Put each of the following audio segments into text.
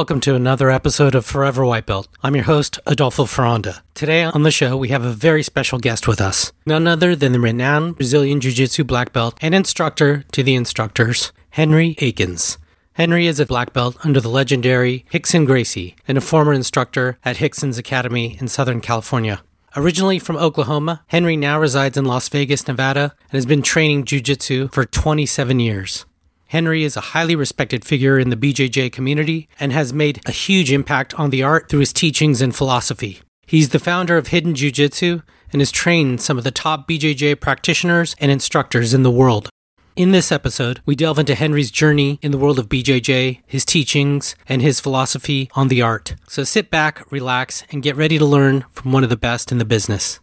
Welcome to another episode of Forever White Belt. I'm your host, Adolfo Ferranda. Today on the show, we have a very special guest with us. None other than the renowned Brazilian Jiu Jitsu black belt and instructor to the instructors, Henry Akins. Henry is a black belt under the legendary Rickson Gracie and a former instructor at Rickson's Academy in Southern California. Originally from Oklahoma, Henry now resides in Las Vegas, Nevada, and has been training Jiu Jitsu for 27 years. Henry is a highly respected figure in the BJJ community and has made a huge impact on the art through his teachings and philosophy. He's the founder of Hidden Jiu Jitsu and has trained some of the top BJJ practitioners and instructors in the world. In this episode, we delve into Henry's journey in the world of BJJ, his teachings, and his philosophy on the art. So sit back, relax, and get ready to learn from one of the best in the business.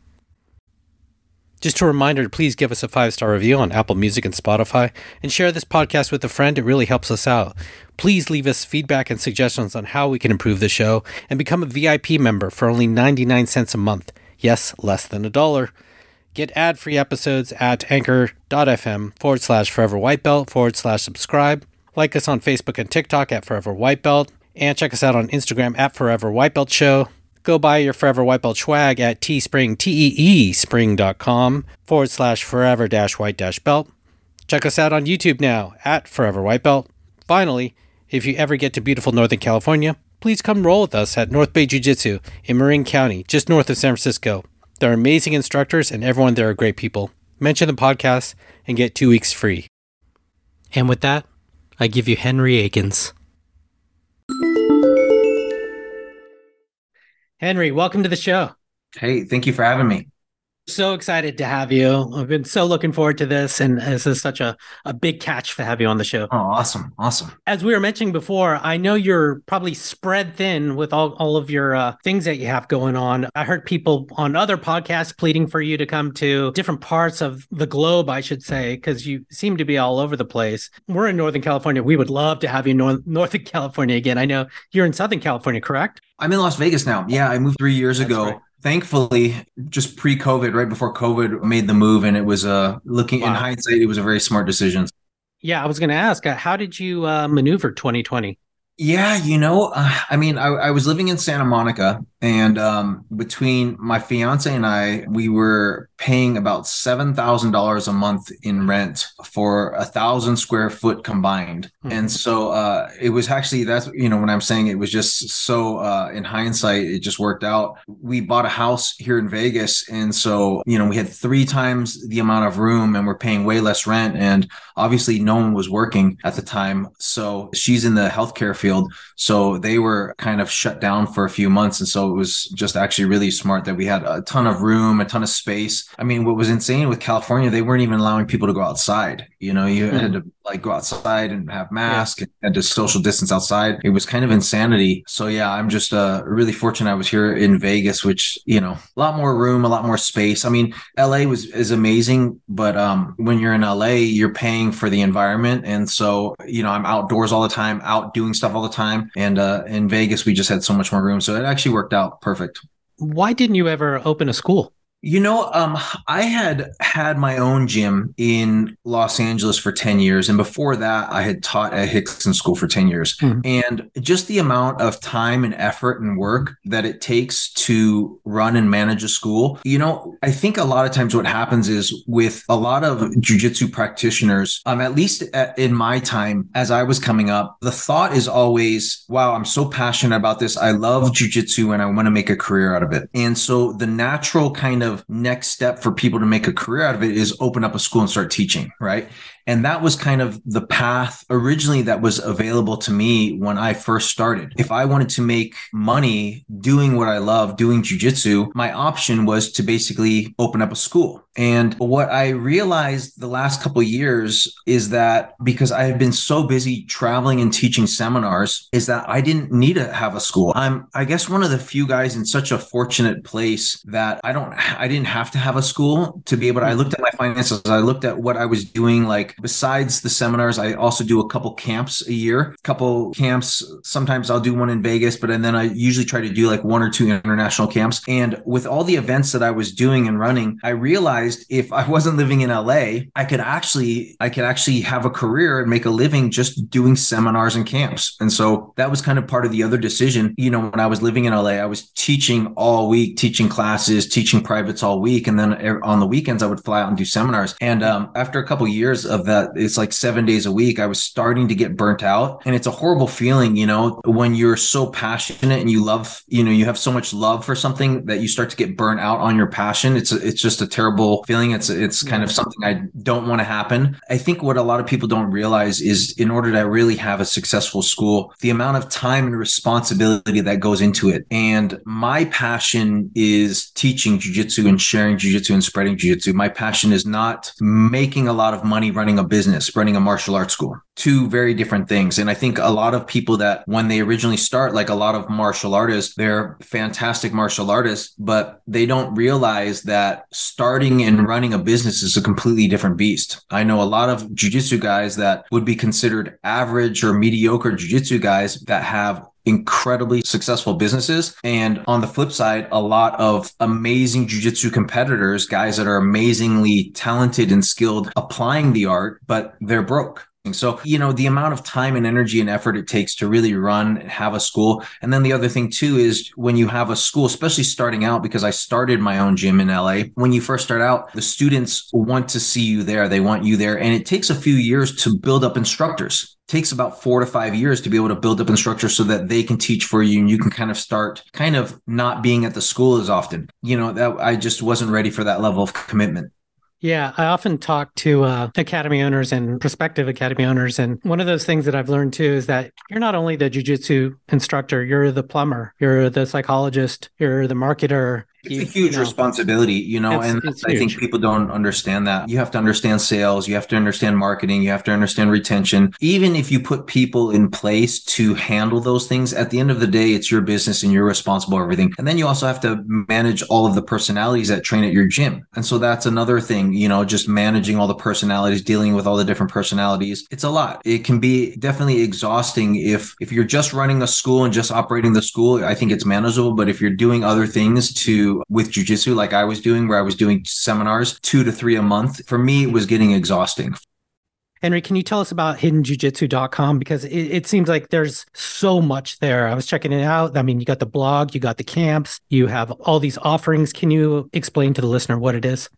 Just a reminder to please give us a five star review on Apple Music and Spotify and share this podcast with a friend. It really helps us out. Please leave us feedback and suggestions on how we can improve the show and become a VIP member for only 99 cents a month. Yes, less than a dollar. Get ad free episodes at anchor.fm forward slash forever white belt forward slash subscribe. Like us on Facebook and TikTok at Forever White Belt. And check us out on Instagram at Forever White Belt Show. Go buy your Forever White Belt swag at teespring, T-E-E spring.com forward slash forever dash white dash belt. Check us out on YouTube now at Forever White Belt. Finally, if you ever get to beautiful Northern California, please come roll with us at North Bay Jiu Jitsu in Marin County, just north of San Francisco. They're amazing instructors and everyone there are great people. Mention the podcast and get two weeks free. And with that, I give you Henry Akins. Henry, welcome to the show. Hey, thank you for having me. So excited to have you. I've been so looking forward to this, and this is such a, a big catch to have you on the show. Oh, awesome. Awesome. As we were mentioning before, I know you're probably spread thin with all, all of your uh, things that you have going on. I heard people on other podcasts pleading for you to come to different parts of the globe, I should say, because you seem to be all over the place. We're in Northern California. We would love to have you in North, Northern California again. I know you're in Southern California, correct? I'm in Las Vegas now. Yeah, I moved three years That's ago. right. Thankfully, just pre-COVID, right before COVID, made the move, and it was uh looking in hindsight, it was a very smart decision. Yeah, I was going to ask, uh, how did you uh, maneuver 2020? Yeah, you know, uh, I mean, I, I was living in Santa Monica, and um, between my fiance and I, we were paying about seven thousand dollars a month in rent for a thousand square foot combined. Mhm. And so uh, it was actually that's you know when I'm saying it was just so uh, in hindsight, it just worked out. We bought a house here in Vegas, and so you know we had three times the amount of room, and we're paying way less rent. And obviously, no one was working at the time, so she's in the healthcare field, so they were kind of shut down for a few months, and so it was just actually really smart that we had a ton of room, a ton of space. I mean, what was insane with California, they weren't even allowing people to go outside. You know, you had to like go outside and have masks and had to social distance outside. It was kind of insanity. So yeah, I'm just uh really fortunate I was here in Vegas, which, you know, a lot more room, a lot more space. I mean, LA was is amazing, but um when you're in LA, you're paying for the environment. And so, you know, I'm outdoors all the time, out doing stuff all the time. And uh in Vegas, we just had so much more room. So it actually worked out perfect. Why didn't you ever open a school? You know, um, I had had my own gym in Los Angeles for 10 years. And before that, I had taught at Rickson School for 10 years. Mhm. And just the amount of time and effort and work that it takes to run and manage a school, you know, I think a lot of times what happens is with a lot of jujitsu practitioners, um, at least at, in my time as I was coming up, the thought is always, wow, I'm so passionate about this. I love jujitsu and I want to make a career out of it. And so the natural kind of next step for people to make a career out of it is open up a school and start teaching, right? And that was kind of the path originally that was available to me when I first started. If I wanted to make money doing what I love, doing jujitsu, my option was to basically open up a school. And what I realized the last couple years is that because I have been so busy traveling and teaching seminars, is that I didn't need to have a school. I'm, I guess, one of the few guys in such a fortunate place that I don't, I didn't have to have a school to be able to. I looked at my finances, I looked at what I was doing, like besides the seminars, I also do a couple camps a year, a couple camps. Sometimes I'll do one in Vegas, but and then I usually try to do like one or two international camps. And with all the events that I was doing and running, I realized if I wasn't living in LA, I could actually, I could actually have a career and make a living just doing seminars and camps. And so that was kind of part of the other decision. You know, when I was living in LA, I was teaching all week, teaching classes, teaching privates all week. And then on the weekends, I would fly out and do seminars. And um, after a couple years of that, it's like seven days a week, I was starting to get burnt out. And it's a horrible feeling, you know, when you're so passionate and you love, you know, you have so much love for something that you start to get burnt out on your passion. It's, a, it's just a terrible feeling. It's, it's kind of something I don't want to happen. I think what a lot of people don't realize is in order to really have a successful school, the amount of time and responsibility that goes into it. And my passion is teaching jujitsu and sharing jujitsu and spreading jujitsu. My passion is not making a lot of money running a business, running a martial arts school. Two very different things. And I think a lot of people that when they originally start, like a lot of martial artists, they're fantastic martial artists, but they don't realize that starting and running a business is a completely different beast. I know a lot of jujitsu guys that would be considered average or mediocre jujitsu guys that have incredibly successful businesses. And on the flip side, a lot of amazing jujitsu competitors, guys that are amazingly talented and skilled applying the art, but they're broke. So, you know, the amount of time and energy and effort it takes to really run and have a school. And then the other thing too is when you have a school, especially starting out, because I started my own gym in LA, when you first start out, the students want to see you there. They want you there. And it takes a few years to build up instructors takes about four to five years to be able to build up instructors so that they can teach for you and you can kind of start kind of not being at the school as often. You know, that I just wasn't ready for that level of commitment. Yeah, I often talk to uh, academy owners and prospective academy owners. And one of those things that I've learned too is that you're not only the jujitsu instructor, you're the plumber, you're the psychologist, you're the marketer, it's a huge you know, responsibility, you know, it's, and it's I think people don't understand that. You have to understand sales, you have to understand marketing, you have to understand retention. Even if you put people in place to handle those things, at the end of the day, it's your business and you're responsible for everything. And then you also have to manage all of the personalities that train at your gym. And so that's another thing, you know, just managing all the personalities, dealing with all the different personalities. It's a lot. It can be definitely exhausting if if you're just running a school and just operating the school, I think it's manageable, but if you're doing other things to with jujitsu, like I was doing, where I was doing seminars two to three a month, for me, it was getting exhausting. Henry, can you tell us about hiddenjujitsu.com? Because it, it, seems like there's so much there. I was checking it out. I mean, you got the blog, you got the camps, you have all these offerings. Can you explain to the listener what it is?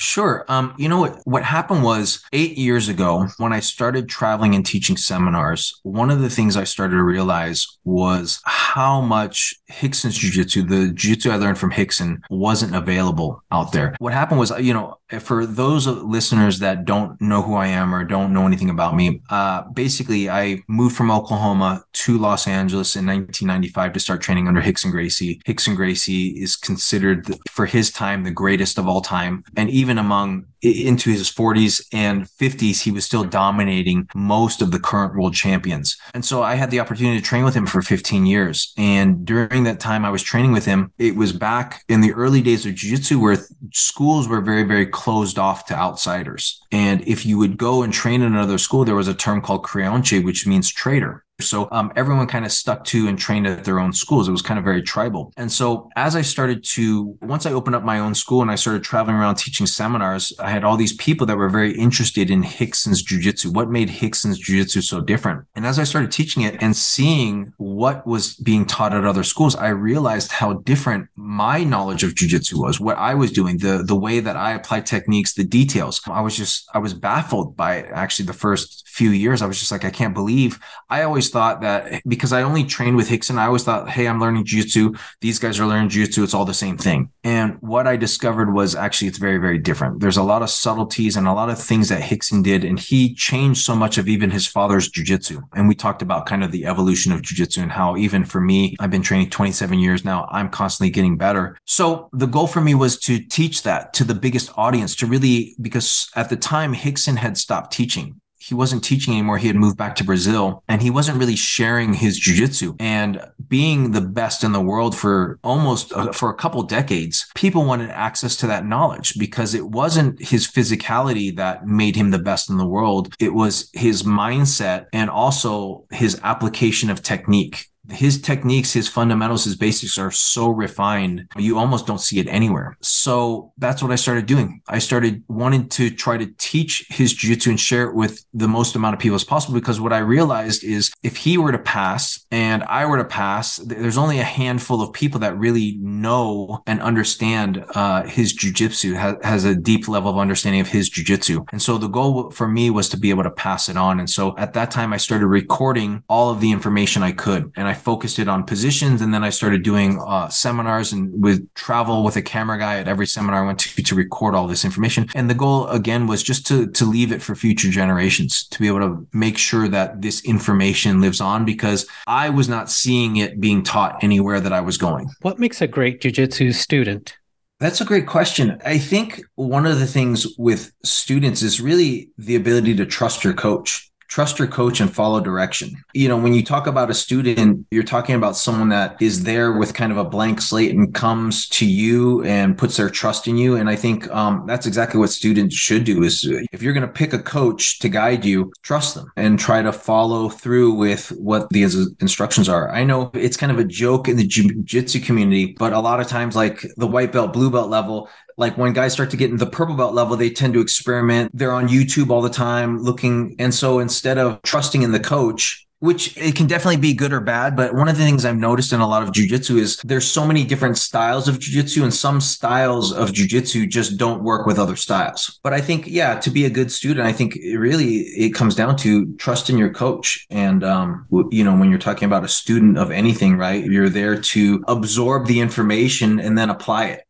Sure. Um, you know what? What happened was eight years ago when I started traveling and teaching seminars. One of the things I started to realize was how much Rickson's Jiu-Jitsu, the Jiu-Jitsu I learned from Rickson, wasn't available out there. What happened was, you know, for those listeners that don't know who I am or don't know anything about me, uh, basically I moved from Oklahoma to Los Angeles in 1995 to start training under Rickson Gracie. Rickson Gracie is considered for his time the greatest of all time, and even among into his 40s and 50s, he was still dominating most of the current world champions. And so I had the opportunity to train with him for 15 years. And during that time I was training with him, it was back in the early days of jiu-jitsu where schools were very, very closed off to outsiders. And if you would go and train in another school, there was a term called creonte, which means traitor. So um, everyone kind of stuck to and trained at their own schools. It was kind of very tribal. And so as I started to, once I opened up my own school and I started traveling around teaching seminars, I had all these people that were very interested in Rickson's jujitsu. What made Rickson's jujitsu so different? And as I started teaching it and seeing what was being taught at other schools, I realized how different my knowledge of jujitsu was, what I was doing, the, the way that I applied techniques, the details. I was just, I was baffled by actually the first few years. I was just like, I can't believe I always thought that because I only trained with Rickson, I always thought, hey, I'm learning jiu-jitsu. These guys are learning jiu-jitsu. It's all the same thing. And what I discovered was actually it's very, very different. There's a lot of subtleties and a lot of things that Rickson did. And he changed so much of even his father's jiu-jitsu. And we talked about kind of the evolution of jiu-jitsu and how even for me, I've been training 27 years now. I'm constantly getting better. So the goal for me was to teach that to the biggest audience to really, because at the time Rickson had stopped teaching he wasn't teaching anymore. He had moved back to Brazil and he wasn't really sharing his jujitsu. And being the best in the world for almost uh, for a couple decades, people wanted access to that knowledge because it wasn't his physicality that made him the best in the world. It was his mindset and also his application of technique his techniques, his fundamentals, his basics are so refined, you almost don't see it anywhere. So that's what I started doing. I started wanting to try to teach his jiu-jitsu and share it with the most amount of people as possible because what I realized is if he were to pass and I were to pass, there's only a handful of people that really know and understand uh, his jiu-jitsu, has, has a deep level of understanding of his jiu-jitsu. And so the goal for me was to be able to pass it on. And so at that time, I started recording all of the information I could. And I focused it on positions. And then I started doing uh, seminars and with travel with a camera guy at every seminar I went to to record all this information. And the goal again was just to, to leave it for future generations to be able to make sure that this information lives on because I was not seeing it being taught anywhere that I was going. What makes a great jujitsu student? That's a great question. I think one of the things with students is really the ability to trust your coach trust your coach and follow direction. You know, when you talk about a student, you're talking about someone that is there with kind of a blank slate and comes to you and puts their trust in you. And I think um, that's exactly what students should do is if you're going to pick a coach to guide you, trust them and try to follow through with what the instructions are. I know it's kind of a joke in the jiu-jitsu community, but a lot of times like the white belt, blue belt level, like when guys start to get in the purple belt level, they tend to experiment. They're on YouTube all the time looking. And so instead of trusting in the coach, which it can definitely be good or bad. But one of the things I've noticed in a lot of jujitsu is there's so many different styles of jujitsu, and some styles of jujitsu just don't work with other styles. But I think, yeah, to be a good student, I think it really it comes down to trust in your coach. And um, you know, when you're talking about a student of anything, right, you're there to absorb the information and then apply it.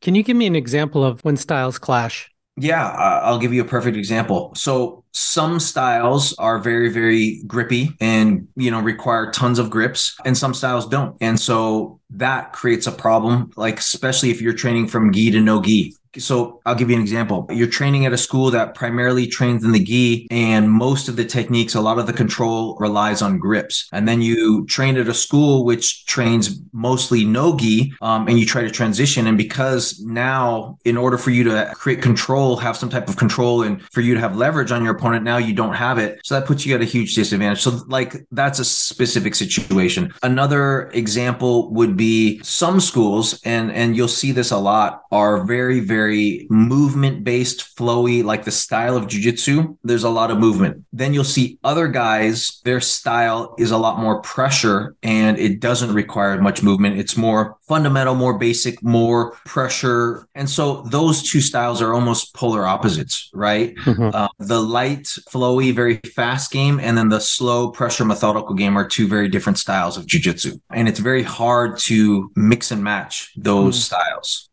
Can you give me an example of when styles clash? Yeah, uh, I'll give you a perfect example. So some styles are very, very grippy and, you know, require tons of grips and some styles don't. And so that creates a problem, like, especially if you're training from gi to no gi so I'll give you an example. You're training at a school that primarily trains in the gi, and most of the techniques, a lot of the control relies on grips. And then you train at a school which trains mostly no gi, um, and you try to transition. And because now, in order for you to create control, have some type of control, and for you to have leverage on your opponent, now you don't have it. So that puts you at a huge disadvantage. So, like, that's a specific situation. Another example would be some schools, and and you'll see this a lot, are very very very movement based, flowy, like the style of jujitsu. There's a lot of movement. Then you'll see other guys, their style is a lot more pressure and it doesn't require much movement. It's more fundamental, more basic, more pressure. And so those two styles are almost polar opposites, right? Mm-hmm. Uh, the light, flowy, very fast game, and then the slow pressure, methodical game are two very different styles of jujitsu. And it's very hard to mix and match those mm. styles.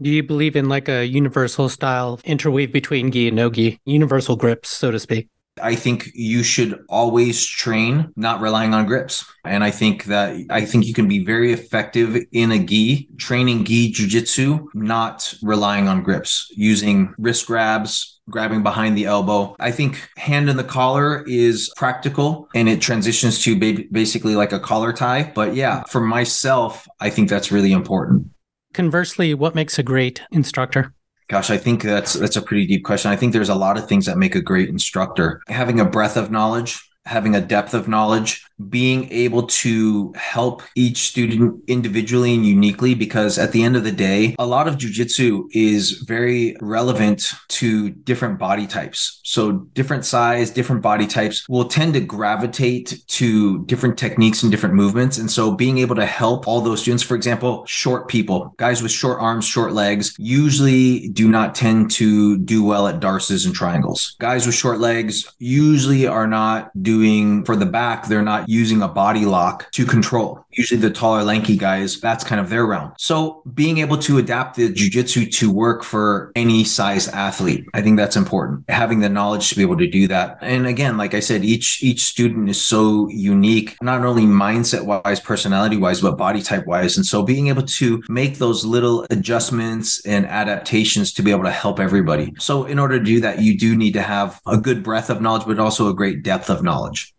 Do you believe in like a universal style interweave between gi and no gi, universal grips, so to speak? I think you should always train not relying on grips. And I think that I think you can be very effective in a gi, training gi jujitsu, not relying on grips, using wrist grabs, grabbing behind the elbow. I think hand in the collar is practical and it transitions to basically like a collar tie. But yeah, for myself, I think that's really important. Conversely, what makes a great instructor? Gosh, I think that's that's a pretty deep question. I think there's a lot of things that make a great instructor. Having a breadth of knowledge, having a depth of knowledge, being able to help each student individually and uniquely because at the end of the day a lot of jujitsu is very relevant to different body types. So different size different body types will tend to gravitate to different techniques and different movements. And so being able to help all those students for example short people guys with short arms short legs usually do not tend to do well at d'arces and triangles. Guys with short legs usually are not doing for the back they're not using a body lock to control. Usually the taller, lanky guys, that's kind of their realm. So being able to adapt the jujitsu to work for any size athlete, I think that's important. Having the knowledge to be able to do that. And again, like I said, each each student is so unique, not only mindset wise, personality wise, but body type wise. And so being able to make those little adjustments and adaptations to be able to help everybody. So in order to do that, you do need to have a good breadth of knowledge, but also a great depth of knowledge.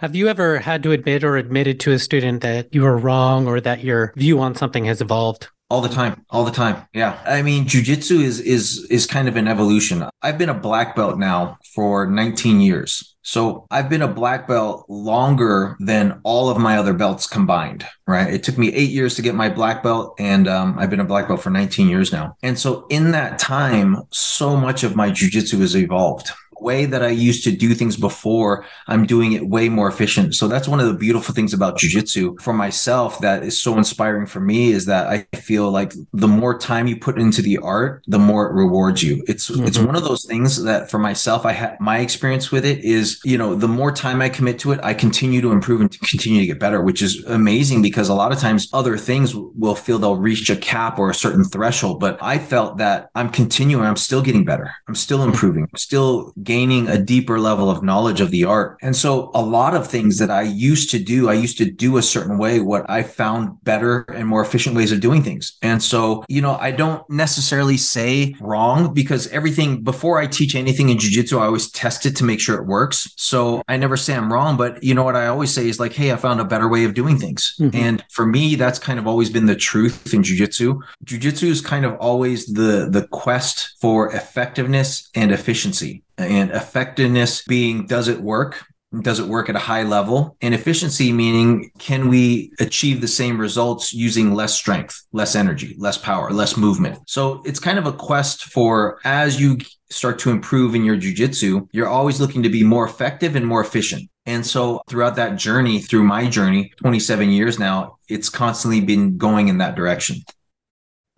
Have you ever had to admit or admitted to a student that you were wrong or that your view on something has evolved? All the time, all the time. Yeah. I mean, jujitsu is is is kind of an evolution. I've been a black belt now for 19 years. So I've been a black belt longer than all of my other belts combined, right? It took me eight years to get my black belt, and um, I've been a black belt for 19 years now. And so in that time, so much of my jujitsu has evolved way that I used to do things before, I'm doing it way more efficient. So that's one of the beautiful things about jujitsu for myself that is so inspiring for me is that I feel like the more time you put into the art, the more it rewards you. It's mm-hmm. it's one of those things that for myself, I had my experience with it is, you know, the more time I commit to it, I continue to improve and continue to get better, which is amazing because a lot of times other things will feel they'll reach a cap or a certain threshold. But I felt that I'm continuing, I'm still getting better. I'm still improving, I'm still gaining a deeper level of knowledge of the art. And so a lot of things that I used to do, I used to do a certain way, what I found better and more efficient ways of doing things. And so, you know, I don't necessarily say wrong because everything before I teach anything in jujitsu, I always test it to make sure it works. So I never say I'm wrong, but you know what I always say is like, hey, I found a better way of doing things. Mm-hmm. And for me, that's kind of always been the truth in jujitsu. Jujitsu is kind of always the the quest for effectiveness and efficiency and effectiveness being does it work? Does it work at a high level? And efficiency meaning can we achieve the same results using less strength less energy less power less movement? So it's kind of a quest for as you start to improve in your jujitsu you're always looking to be more effective and more efficient. And so throughout that journey through my journey 27 years now it's constantly been going in that direction.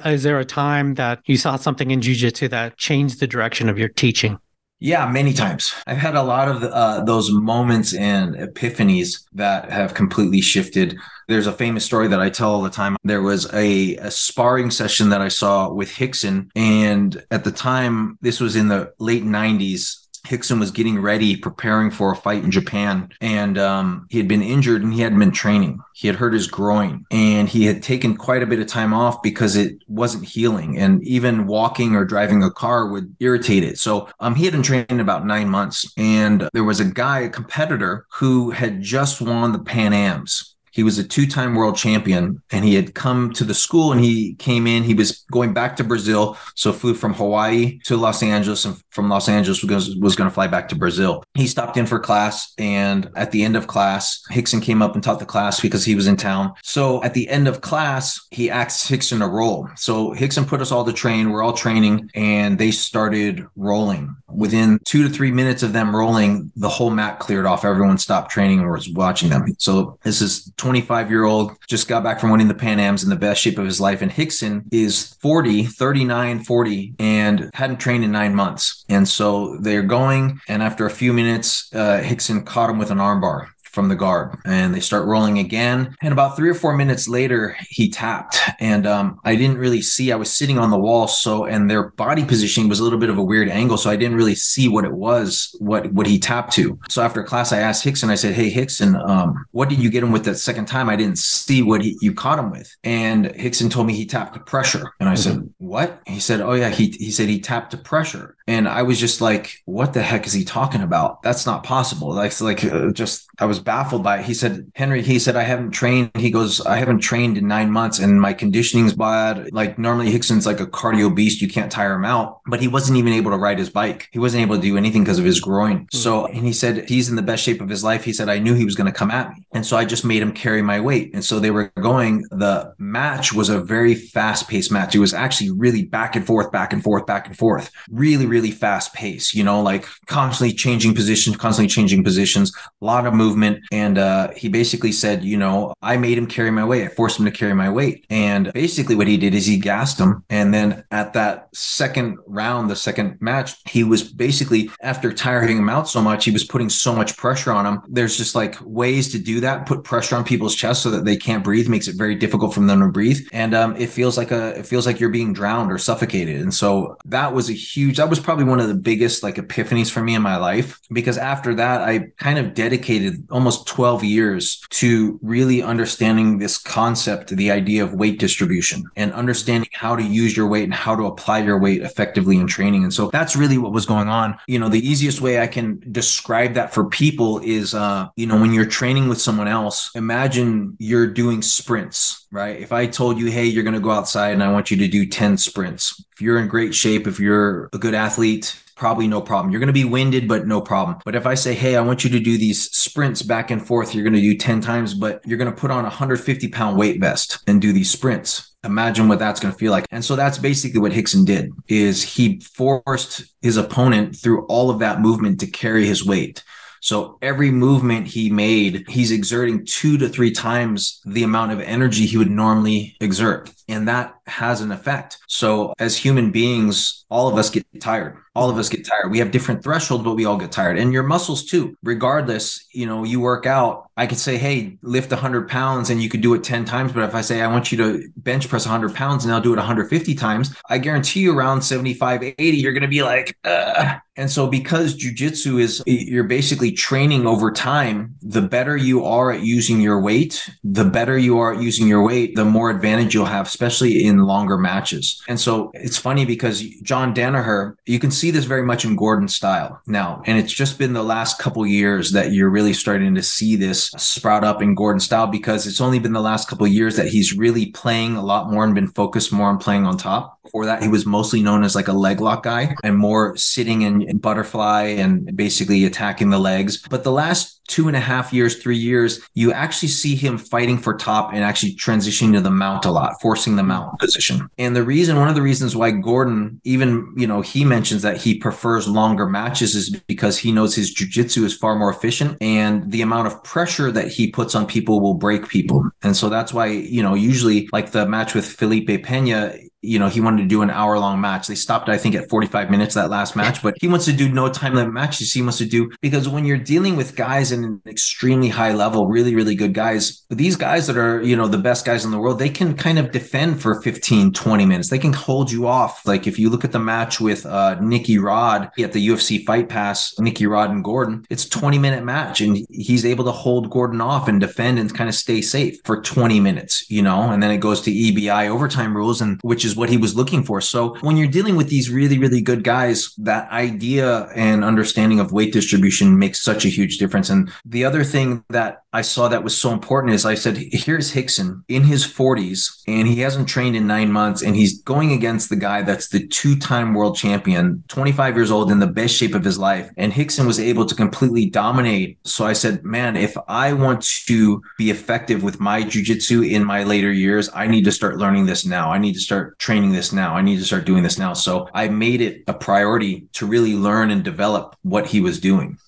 Is there a time that you saw something in jiu-jitsu that changed the direction of your teaching yeah, many times. I've had a lot of uh, those moments and epiphanies that have completely shifted. There's a famous story that I tell all the time. There was a, a sparring session that I saw with Rickson. And at the time, this was in the late 90s. Rickson was getting ready, preparing for a fight in Japan, and um, he had been injured and he hadn't been training. He had hurt his groin and he had taken quite a bit of time off because it wasn't healing. And even walking or driving a car would irritate it. So um, he had been training about nine months. And there was a guy, a competitor, who had just won the Pan Ams he was a two-time world champion and he had come to the school and he came in. He was going back to Brazil. So flew from Hawaii to Los Angeles and from Los Angeles was, going to fly back to Brazil. He stopped in for class. And at the end of class, Rickson came up and taught the class because he was in town. So at the end of class, he asked Rickson to roll. So Rickson put us all to train. We're all training and they started rolling. Within two to three minutes of them rolling, the whole mat cleared off. Everyone stopped training and was watching them. So this is 25 year old, just got back from winning the Pan Ams in the best shape of his life. And Rickson is 40, 39, 40, and hadn't trained in nine months. And so they're going. And after a few minutes, uh, Rickson caught him with an armbar from the guard and they start rolling again. And about three or four minutes later, he tapped. And um, I didn't really see, I was sitting on the wall. So, and their body positioning was a little bit of a weird angle. So I didn't really see what it was, what, what he tapped to. So after class, I asked Rickson, I said, Hey, Rickson, um, what did you get him with that second time? I didn't see what he, you caught him with. And Rickson told me he tapped to pressure. And I mm-hmm. said, What? He said, Oh, yeah. He, he said he tapped to pressure. And I was just like, What the heck is he talking about? That's not possible. Like, like uh, just, I was baffled by it. He said, Henry, he said, I haven't trained. He goes, I haven't trained in nine months and my conditioning's bad. Like normally Rickson's like a cardio beast. You can't tire him out, but he wasn't even able to ride his bike. He wasn't able to do anything because of his groin. Mm-hmm. So, and he said, he's in the best shape of his life. He said, I knew he was going to come at me. And so I just made him carry my weight. And so they were going, the match was a very fast paced match. It was actually really back and forth, back and forth, back and forth, really, really fast pace, you know, like constantly changing positions, constantly changing positions, a lot of movement and uh, he basically said, you know, I made him carry my weight. I forced him to carry my weight. And basically, what he did is he gassed him. And then at that second round, the second match, he was basically, after tiring him out so much, he was putting so much pressure on him. There's just like ways to do that, put pressure on people's chest so that they can't breathe, makes it very difficult for them to breathe. And um, it feels like a, it feels like you're being drowned or suffocated. And so that was a huge, that was probably one of the biggest like epiphanies for me in my life because after that, I kind of dedicated almost 12 years to really understanding this concept, the idea of weight distribution and understanding how to use your weight and how to apply your weight effectively in training. And so that's really what was going on. You know, the easiest way I can describe that for people is, uh, you know, when you're training with someone else, imagine you're doing sprints, right? If I told you, hey, you're going to go outside and I want you to do 10 sprints, if you're in great shape, if you're a good athlete, probably no problem. You're going to be winded, but no problem. But if I say, hey, I want you to do these sprints back and forth, you're going to do 10 times, but you're going to put on a 150 pound weight vest and do these sprints. Imagine what that's going to feel like. And so that's basically what Rickson did is he forced his opponent through all of that movement to carry his weight. So every movement he made, he's exerting two to three times the amount of energy he would normally exert. And that has an effect. So as human beings, all of us get tired. All of us get tired. We have different thresholds, but we all get tired. And your muscles too. Regardless, you know, you work out. I could say, hey, lift 100 pounds and you could do it 10 times. But if I say, I want you to bench press 100 pounds and I'll do it 150 times, I guarantee you around 75, 80, you're going to be like, Ugh. and so because jujitsu is, you're basically training over time, the better you are at using your weight, the better you are at using your weight, the more advantage you'll have, especially in longer matches. And so it's funny because John Danaher, you can see this very much in Gordon's style now. And it's just been the last couple years that you're really starting to see this sprout up in Gordon's style because it's only been the last couple years that he's really playing a lot more and been focused more on playing on top. Before that, he was mostly known as like a leg lock guy and more sitting in, in butterfly and basically attacking the legs. But the last two and a half years, three years, you actually see him fighting for top and actually transitioning to the mount a lot, forcing the mount position. And the reason, one of the reasons why Gordon, even, you know, he mentions that he prefers longer matches is because he knows his jujitsu is far more efficient and the amount of pressure that he puts on people will break people. And so that's why, you know, usually like the match with Felipe Pena, you know, he wanted to do an hour long match. They stopped, I think, at 45 minutes that last match, but he wants to do no time limit matches. He wants to do because when you're dealing with guys in an extremely high level, really, really good guys, these guys that are, you know, the best guys in the world, they can kind of defend for 15, 20 minutes. They can hold you off. Like if you look at the match with uh, Nicky Rod at the UFC Fight Pass, Nicky Rod and Gordon, it's 20 minute match and he's able to hold Gordon off and defend and kind of stay safe for 20 minutes, you know, and then it goes to EBI overtime rules and which is is what he was looking for. So when you're dealing with these really, really good guys, that idea and understanding of weight distribution makes such a huge difference. And the other thing that I saw that was so important is I said, here's Rickson in his 40s, and he hasn't trained in nine months, and he's going against the guy that's the two time world champion, 25 years old, in the best shape of his life. And Rickson was able to completely dominate. So I said, man, if I want to be effective with my jujitsu in my later years, I need to start learning this now. I need to start training this now. I need to start doing this now. So I made it a priority to really learn and develop what he was doing.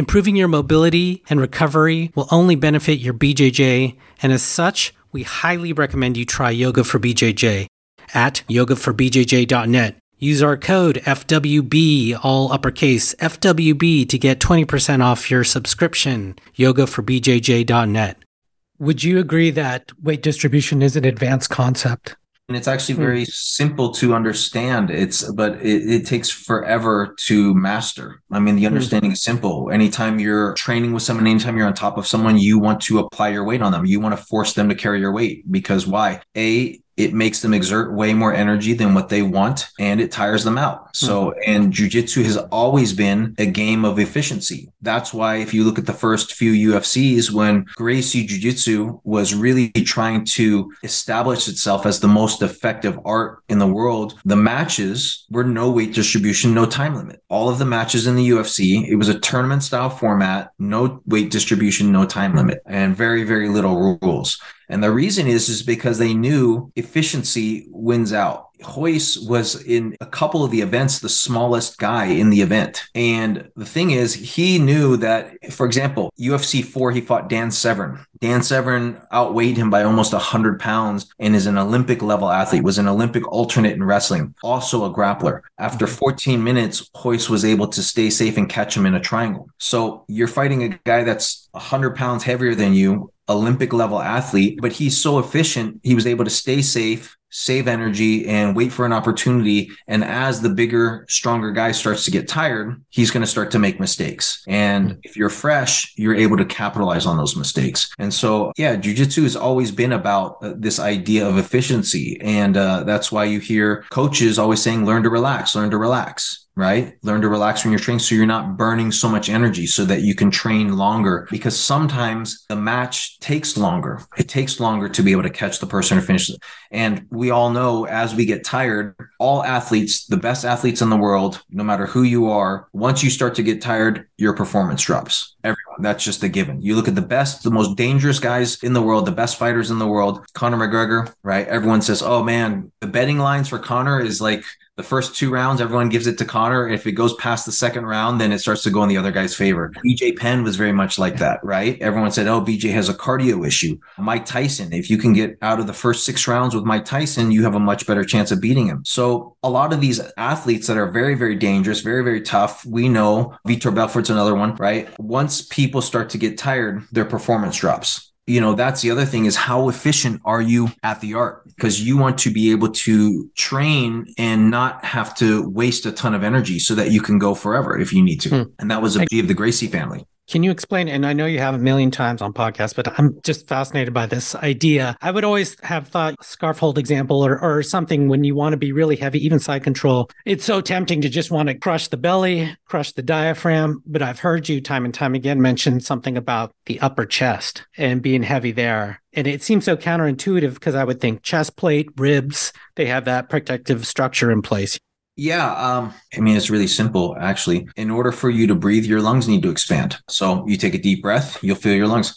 Improving your mobility and recovery will only benefit your BJJ, and as such, we highly recommend you try Yoga for BJJ at yogaforbjj.net. Use our code FWB, all uppercase FWB, to get 20% off your subscription. Yogaforbjj.net. Would you agree that weight distribution is an advanced concept? And it's actually hmm. very simple to understand. It's but it, it, takes forever to master. I mean the hmm. understanding is simple. Anytime you're training with someone anytime you're on top of someone you want to apply your weight on them. You want to force them to carry your weight because why? A it makes them exert way more energy than what they want and it tires them out. So, mm-hmm. and jujitsu has always been a game of efficiency. That's why if you look at the first few UFCs, when Gracie Jiu-Jitsu was really trying to establish itself as the most effective art in the world, the matches were no weight distribution, no time limit. All of the matches in the UFC, it was a tournament style format, no weight distribution, no time limit, and very, very little rules. And the reason is, is because they knew efficiency wins out Royce was in a couple of the events the smallest guy in the event. And the thing is, he knew that, for example, UFC 4, he fought Dan Severn. Dan Severn outweighed him by almost 100 pounds and is an Olympic level athlete, was an Olympic alternate in wrestling, also a grappler. After 14 minutes, Royce was able to stay safe and catch him in a triangle. So you're fighting a guy that's 100 pounds heavier than you, Olympic level athlete, but he's so efficient, he was able to stay safe, save energy and wait for an opportunity. And as the bigger, stronger guy starts to get tired, he's going to start to make mistakes. And if you're fresh, you're able to capitalize on those mistakes. And so, yeah, jujitsu has always been about uh, this idea of efficiency. And uh, that's why you hear coaches always saying, learn to relax, learn to relax right? Learn to relax when you're training so you're not burning so much energy so that you can train longer because sometimes the match takes longer. It takes longer to be able to catch the person or finish. And we all know as we get tired, all athletes, the best athletes in the world, no matter who you are, once you start to get tired, your performance drops. Everyone, that's just a given. You look at the best, the most dangerous guys in the world, the best fighters in the world, Conor McGregor, right? Everyone says, oh man, the betting lines for Conor is like the first two rounds, everyone gives it to Conor. If it goes past the second round, then it starts to go in the other guy's favor. BJ Penn was very much like that, right? Everyone said, oh, BJ has a cardio issue. Mike Tyson, if you can get out of the first six rounds with Mike Tyson, you have a much better chance of beating him. So a lot of these athletes that are very, very dangerous, very, very tough, we know Vitor Belfort's another one, right? Once people start to get tired, their performance drops you know that's the other thing is how efficient are you at the art? Because you want to be able to train and not have to waste a ton of energy so that you can go forever if you need to. Hmm. and that was a beauty of the gracie family can you explain? And I know you have a million times on podcasts, but I'm just fascinated by this idea. I would always have thought scarf hold example or, or something when you want to be really heavy, even side control. It's so tempting to just want to crush the belly, crush the diaphragm. But I've heard you time and time again mention something about the upper chest and being heavy there. And it seems so counterintuitive because I would think chest plate, ribs, they have that protective structure in place. Yeah, um, I mean, it's really simple, actually. In order for you to breathe, your lungs need to expand. So you take a deep breath, you'll feel your lungs.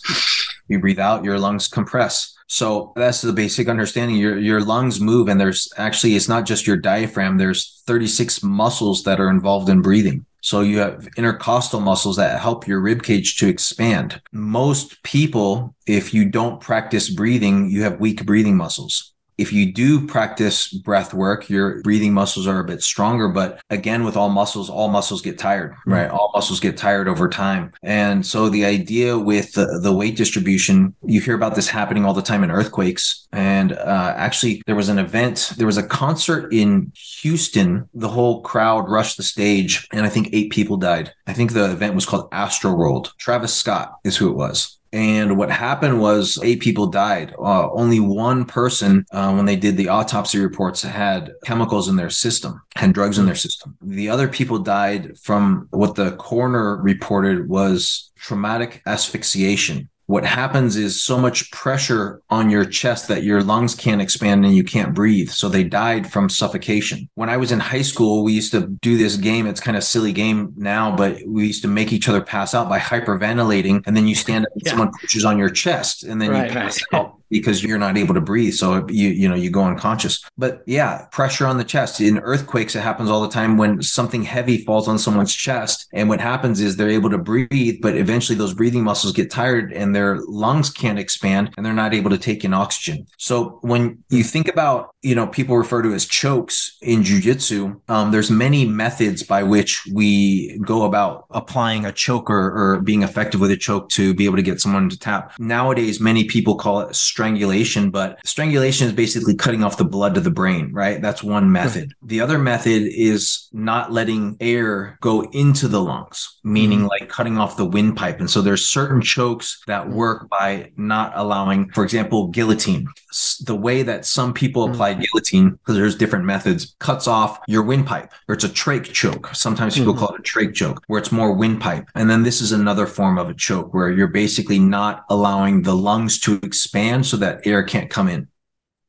You breathe out, your lungs compress. So that's the basic understanding. Your your lungs move, and there's actually it's not just your diaphragm. There's 36 muscles that are involved in breathing. So you have intercostal muscles that help your rib cage to expand. Most people, if you don't practice breathing, you have weak breathing muscles if you do practice breath work, your breathing muscles are a bit stronger. But again, with all muscles, all muscles get tired, right? Mm-hmm. All muscles get tired over time. And so the idea with the, the weight distribution, you hear about this happening all the time in earthquakes. And uh, actually, there was an event, there was a concert in Houston. The whole crowd rushed the stage, and I think eight people died. I think the event was called Astro Astroworld. Travis Scott is who it was. And what happened was eight people died. Uh, only one person, uh, when they did the autopsy reports, had chemicals in their system, had drugs in their system. The other people died from what the coroner reported was traumatic asphyxiation what happens is so much pressure on your chest that your lungs can't expand and you can't breathe. So they died from suffocation. When I was in high school, we used to do this game. It's kind of silly game now, but we used to make each other pass out by hyperventilating. And then you stand up and yeah. someone pushes on your chest and then right, you pass right. out because you're not able to breathe. So you you know you go unconscious. But yeah, pressure on the chest. In earthquakes, it happens all the time when something heavy falls on someone's chest. And what happens is they're able to breathe, but eventually those breathing muscles get tired and their lungs can't expand and they're not able to take in oxygen. So when you think about, you know, people refer to as chokes in jujitsu, um, there's many methods by which we go about applying a choke or, or being effective with a choke to be able to get someone to tap. Nowadays, many people call it strangulation, but strangulation is basically cutting off the blood to the brain, right? That's one method. The other method is not letting air go into the lungs, meaning mm-hmm. like cutting off the windpipe. And so there's certain chokes that work by not allowing, for example, guillotine. The way that some people apply mm-hmm. guillotine, because there's different methods, cuts off your windpipe, or it's a trach choke. Sometimes people mm-hmm. call it a trach choke, where it's more windpipe. And then this is another form of a choke where you're basically not allowing the lungs to expand so that air can't come in.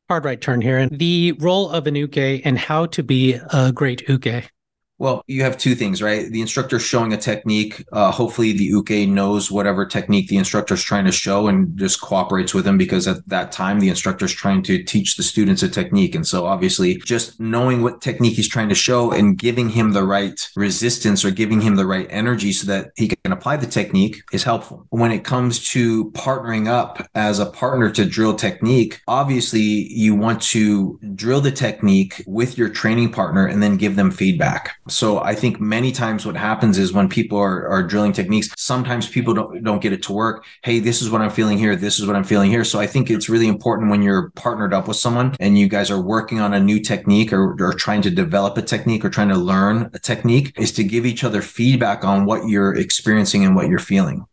Hard right turn here. And the role of an uke and how to be a great uke. Well, you have two things, right? The instructor showing a technique. Uh, hopefully, the uke knows whatever technique the instructor is trying to show and just cooperates with him because at that time, the instructor is trying to teach the students a technique. And so, obviously, just knowing what technique he's trying to show and giving him the right resistance or giving him the right energy so that he can apply the technique is helpful. When it comes to partnering up as a partner to drill technique, obviously, you want to drill the technique with your training partner and then give them feedback. So I think many times what happens is when people are, are drilling techniques, sometimes people don't, don't get it to work. Hey, this is what I'm feeling here. This is what I'm feeling here. So I think it's really important when you're partnered up with someone and you guys are working on a new technique or, or trying to develop a technique or trying to learn a technique is to give each other feedback on what you're experiencing and what you're feeling.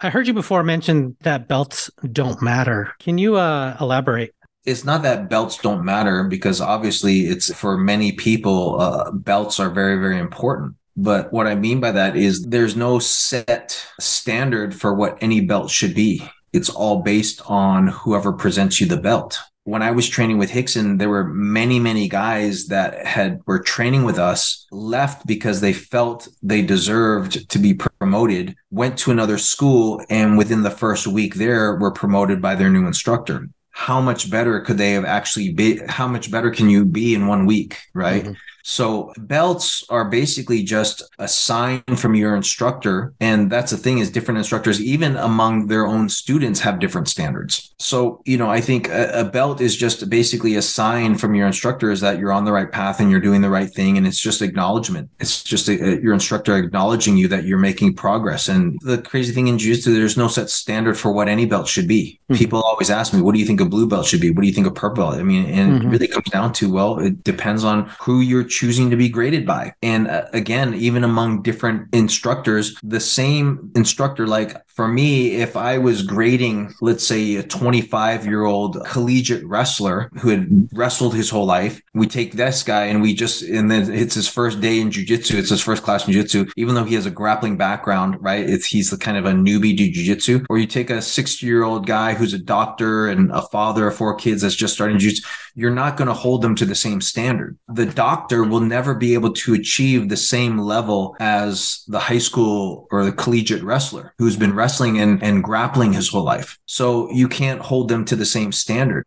I heard you before mention that belts don't matter. Can you uh, elaborate? It's not that belts don't matter because obviously it's for many people uh, belts are very very important. But what i mean by that is there's no set standard for what any belt should be. It's all based on whoever presents you the belt. When I was training with Rickson, there were many, many guys that had were training with us, left because they felt they deserved to be promoted, went to another school, and within the first week there were promoted by their new instructor how much better could they have actually be? How much better can you be in one week? Right. Mm-hmm. So belts are basically just a sign from your instructor. And that's the thing is different instructors, even among their own students have different standards. So, you know, I think a, a belt is just basically a sign from your instructor is that you're on the right path and you're doing the right thing. And it's just acknowledgement. It's just a, a, your instructor acknowledging you that you're making progress. And the crazy thing in jiu-jitsu, there's no set standard for what any belt should be. Mm-hmm. People always ask me, what do you think a blue belt should be? What do you think a purple belt? I mean, and mm-hmm. it really comes down to, well, it depends on who you're choosing to be graded by. And uh, again, even among different instructors, the same instructor, like for me, if I was grading, let's say a 25 year old collegiate wrestler who had wrestled his whole life, we take this guy and we just, and then it's his first day in jujitsu. It's his first class in jujitsu, even though he has a grappling background, right? It's, he's the kind of a newbie to jujitsu. Or you take a 60 year old guy who's a doctor and a father of four kids that's just starting jujitsu. You're not going to hold them to the same standard. The doctor will never be able to achieve the same level as the high school or the collegiate wrestler who's been wrestling and, and grappling his whole life. So you can't hold them to the same standard.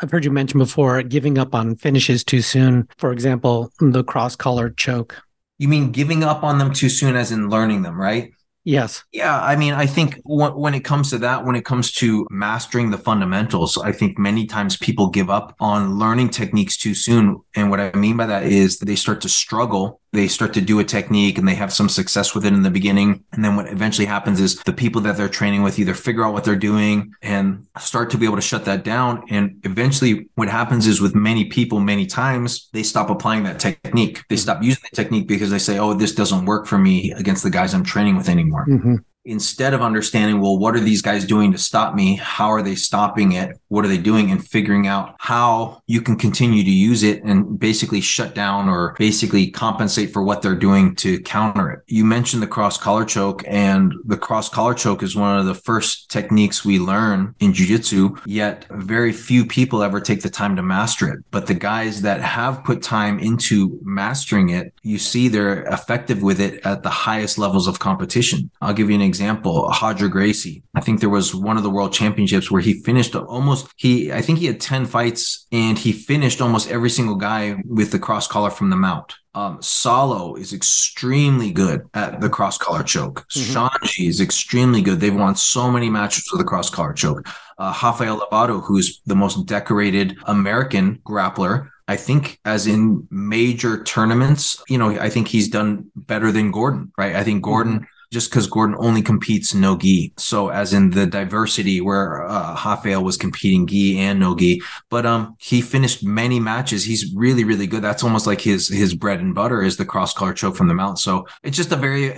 I've heard you mention before giving up on finishes too soon. For example, the cross collar choke. You mean giving up on them too soon, as in learning them, right? Yes. Yeah. I mean, I think w- when it comes to that, when it comes to mastering the fundamentals, I think many times people give up on learning techniques too soon. And what I mean by that is they start to struggle they start to do a technique and they have some success with it in the beginning. And then what eventually happens is the people that they're training with either figure out what they're doing and start to be able to shut that down. And eventually what happens is with many people, many times they stop applying that technique. They stop using the technique because they say, Oh, this doesn't work for me against the guys I'm training with anymore. Mm-hmm instead of understanding, well, what are these guys doing to stop me? How are they stopping it? What are they doing? And figuring out how you can continue to use it and basically shut down or basically compensate for what they're doing to counter it. You mentioned the cross collar choke and the cross collar choke is one of the first techniques we learn in jujitsu, yet very few people ever take the time to master it. But the guys that have put time into mastering it, you see they're effective with it at the highest levels of competition. I'll give you an example, Roger Gracie. I think there was one of the world championships where he finished almost he I think he had 10 fights and he finished almost every single guy with the cross collar from the mount. Um, Saulo is extremely good at the cross collar choke. mm hmm is extremely good. They've won so many matches with the cross collar choke. Uh, Rafael Lovato, who's the most decorated American grappler, I think as in major tournaments, you know, I think he's done better than Gordon, right? I think Gordon mm-hmm just because Gordon only competes no gi. So as in the diversity where uh, Rafael was competing gi and no gi, but um he finished many matches. He's really really good. That's almost like his his bread and butter is the cross collar choke from the mount. So it's just a very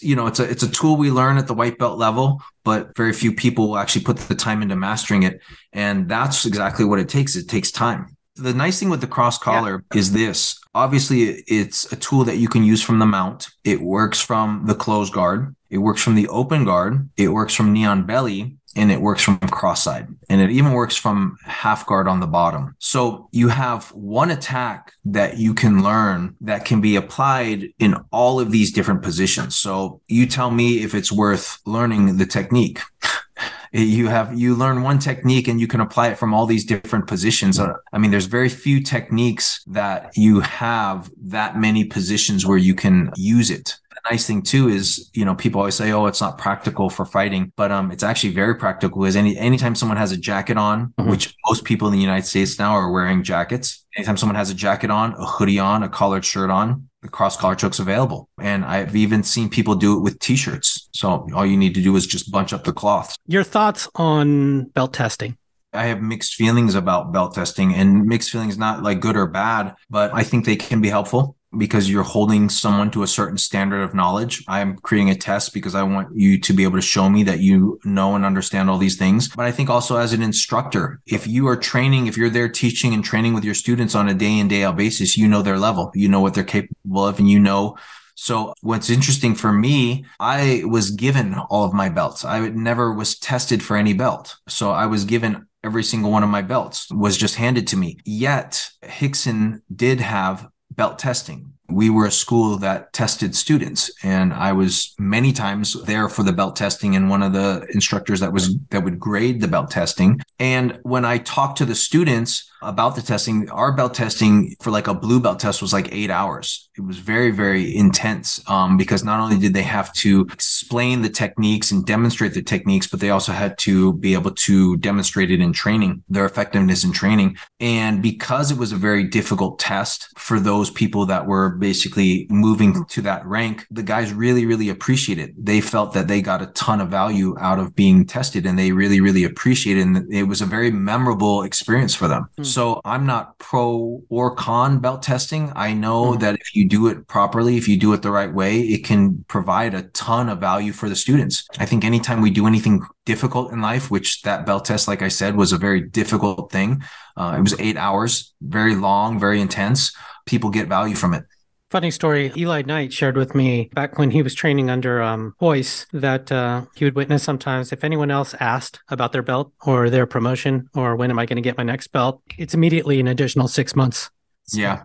you know it's a it's a tool we learn at the white belt level but very few people will actually put the time into mastering it and that's exactly what it takes it takes time the nice thing with the cross collar yeah. is this obviously it's a tool that you can use from the mount it works from the closed guard it works from the open guard it works from knee on belly and it works from cross side and it even works from half guard on the bottom. So you have one attack that you can learn that can be applied in all of these different positions. So you tell me if it's worth learning the technique. you have you learn one technique and you can apply it from all these different positions. Uh, i mean there's very few techniques that you have that many positions where you can use it. The nice thing too is you know people always say oh it's not practical for fighting but um it's actually very practical is any anytime someone has a jacket on mm-hmm. which most people in the united states now are wearing jackets. Anytime someone has a jacket on a hoodie on a collared shirt on cross collar choke's available. And i've even seen people do it with t-shirts. So all you need to do is just bunch up the cloths your thoughts on belt testing? I have mixed feelings about belt testing and mixed feelings, not like good or bad, but I think they can be helpful because you're holding someone to a certain standard of knowledge. I'm creating a test because I want you to be able to show me that you know and understand all these things. But I think also as an instructor, if you are training, if you're there teaching and training with your students on a day in, day out basis, you know their level, you know what they're capable of, and you know so what's interesting for me, I was given all of my belts. I never was tested for any belt. So I was given every single one of my belts was just handed to me. Yet Rickson did have belt testing. We were a school that tested students and I was many times there for the belt testing and one of the instructors that was that would grade the belt testing. And when I talked to the students, about the testing. Our belt testing for like a blue belt test was like eight hours. It was very, very intense um, because not only did they have to explain the techniques and demonstrate the techniques, but they also had to be able to demonstrate it in training, their effectiveness in training. And because it was a very difficult test for those people that were basically moving to that rank, the guys really, really appreciated it. They felt that they got a ton of value out of being tested and they really, really appreciated it. And it was a very memorable experience for them. Mm. So I'm not pro or con belt testing. I know mm-hmm. that if you do it properly, if you do it the right way, it can provide a ton of value for the students. I think anytime we do anything difficult in life, which that belt test, like I said, was a very difficult thing. Uh, it was eight hours, very long, very intense. People get value from it. Funny story. Eli Knight shared with me back when he was training under um, that uh, he would witness sometimes if anyone else asked about their belt or their promotion or when am I going to get my next belt, it's immediately an additional six months. So. Yeah.